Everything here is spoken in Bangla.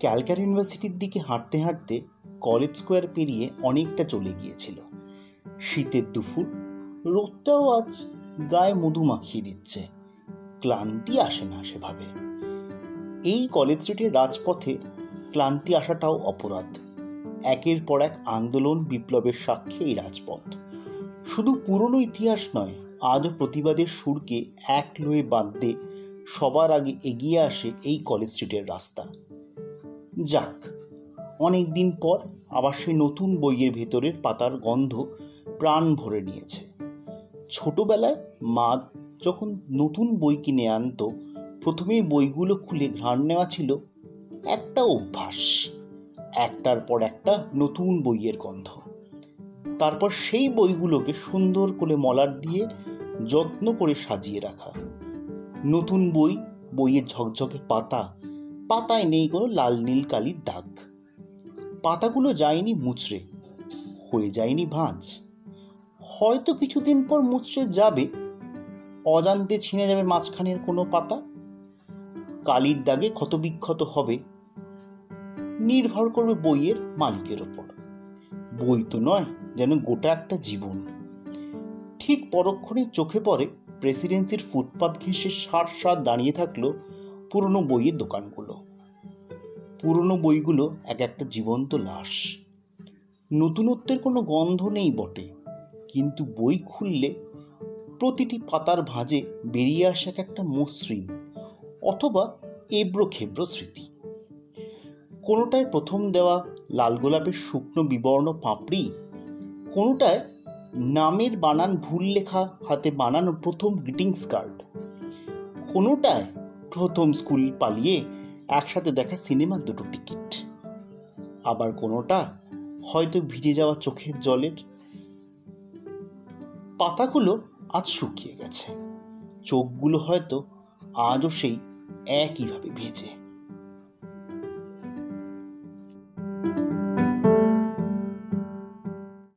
ক্যালকার ইউনিভার্সিটির দিকে হাঁটতে হাঁটতে কলেজ স্কোয়ার পেরিয়ে অনেকটা চলে গিয়েছিল। শীতের দুপুর, রোদটাও আজ গায়ে মধু মাখিয়ে দিচ্ছে। ক্লান্তি আসে না সেভাবে। এই কলেজ স্ট্রিটের রাজপথে ক্লান্তি আসাটাও অপরাধ। একের পর এক আন্দোলন বিপ্লবের সাক্ষী এই রাজপথ। শুধু পুরনো ইতিহাস নয়, আজও প্রতিবাদের সুরকে এক লোয়ে বাঁধতে সবার আগে এগিয়ে আসে এই কলেজ স্ট্রিটের রাস্তা। যাক অনেক দিন পর আবার সেই নতুন বইয়ের ভেতরের পাতার গন্ধ প্রাণ ভরে নিয়েছে। ছোটবেলায় মা যখন নতুন বই কিনে আনতো প্রথমেই বইগুলো খুলে ঘ্রাণ নেওয়া ছিল একটা অভ্যাস, একটার পর একটা নতুন বইয়ের গন্ধ। তারপর সেই বইগুলোকে সুন্দর করে মলার দিয়ে যত্ন করে সাজিয়ে রাখা। নতুন বই, বইয়ের ঝকঝকে পাতা পাতায় নেই কোনো লাল নীল কালির দাগ। পাতাগুলো যায়নি মুচড়ে, হয়ে যায়নি ভাঁজ। হয়তো কিছুদিন পর মুচড়ে যাবে, অজান্তে ছিঁড়ে যাবে মাঝখানের কোনো পাতা। কালির দাগে ক্ষতবিক্ষত হবে, নির্ভর করবে বইয়ের মালিকের ওপর। বই তো নয়, যেন গোটা একটা জীবন। ঠিক পরক্ষণে চোখে পড়ে প্রেসিডেন্সির ফুটপাত ঘেঁষে ষাট সাত দাঁড়িয়ে থাকল পুরনো বইয়ের দোকানগুলো। পুরনো বইগুলো এক একটা জীবন্ত লাশ। নতুনত্বের কোনো গন্ধ নেই বটে, কিন্তু বই খুললে প্রতিটি পাতার ভাঁজে বেরিয়ে আসে এক একটা মসৃণ অথবা এবড়ো খেব্রো স্মৃতি। কোনোটায় প্রথম দেওয়া লাল গোলাপের শুকনো বিবর্ণ পাপড়ি, কোনোটায় নামের বানান ভুল লেখা হাতে বানানো প্রথম গ্রিটিংস কার্ড, কোনোটায় প্রথম স্কুল পালিয়ে একসাথে দেখা সিনেমার দুটো টিকিট। আবার কোনোটা হয়তো ভিজে যাওয়া চোখের জলের। পাতাগুলো আজ শুকিয়ে গেছে। চোখগুলো হয়তো আজও সেই একইভাবে ভেজে।